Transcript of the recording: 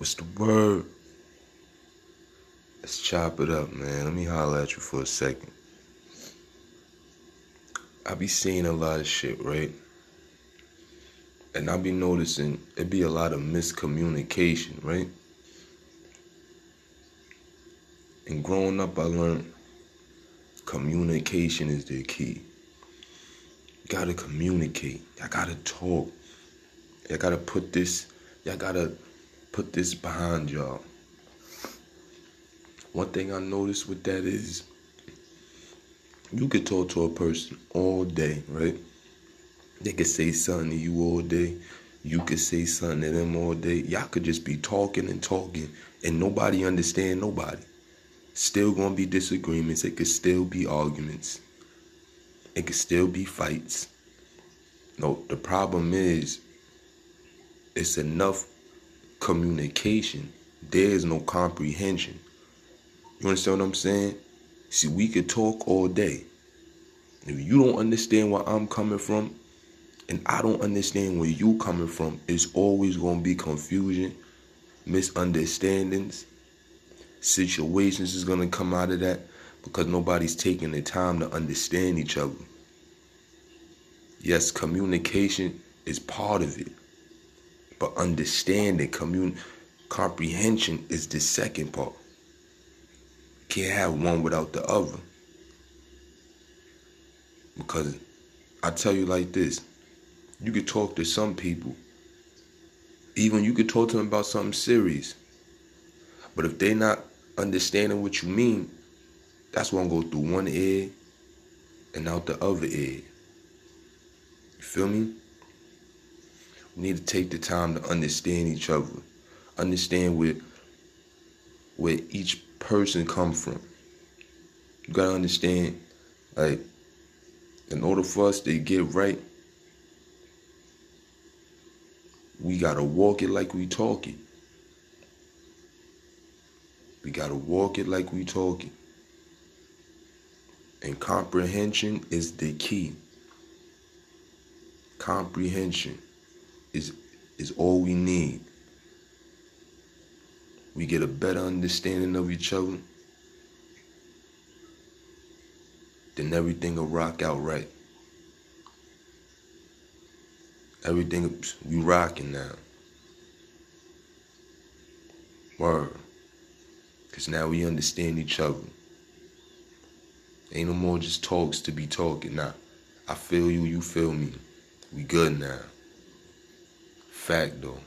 What's the word? Let's chop it up, man. Let me holler at you for a second. I be seeing a lot of shit, right? And I be noticing it be a lot of miscommunication, right? And growing up, I learned communication is the key. You gotta communicate. Y'all gotta talk. Y'all gotta put this, y'all gotta put this behind y'all. One thing I noticed with that is you could talk to a person all day, right? They could say something to you all day. You could say something to them all day. Y'all could just be talking and talking and nobody understand nobody. Still gonna be disagreements. It could still be arguments. It could still be fights. No, the problem is it's enough communication. There is no comprehension. You understand what I'm saying? See, we could talk all day. If you don't understand where I'm coming from, and I don't understand where you coming from, it's always gonna be confusion, misunderstandings, situations is gonna come out of that because nobody's taking the time to understand each other. Yes, communication is part of it. But understanding, commun comprehension is the second part. Can't have one without the other. Because I tell you like this, you could talk to some people, even you could talk to them about something serious. But if they're not understanding what you mean, that's gonna go through one ear and out the other ear. You feel me? Need to take the time to understand each other, understand where where each person come from. You gotta understand, like, in order for us to get right, we gotta walk it like we talk it. We gotta walk it like we talk it. And comprehension is the key. Comprehension is is all we need. We get a better understanding of each other. Then everything will rock out right. Everything we rocking now. Word. Cause now we understand each other. Ain't no more just talks to be talking. Nah. I feel you, you feel me. We good now. Fact though.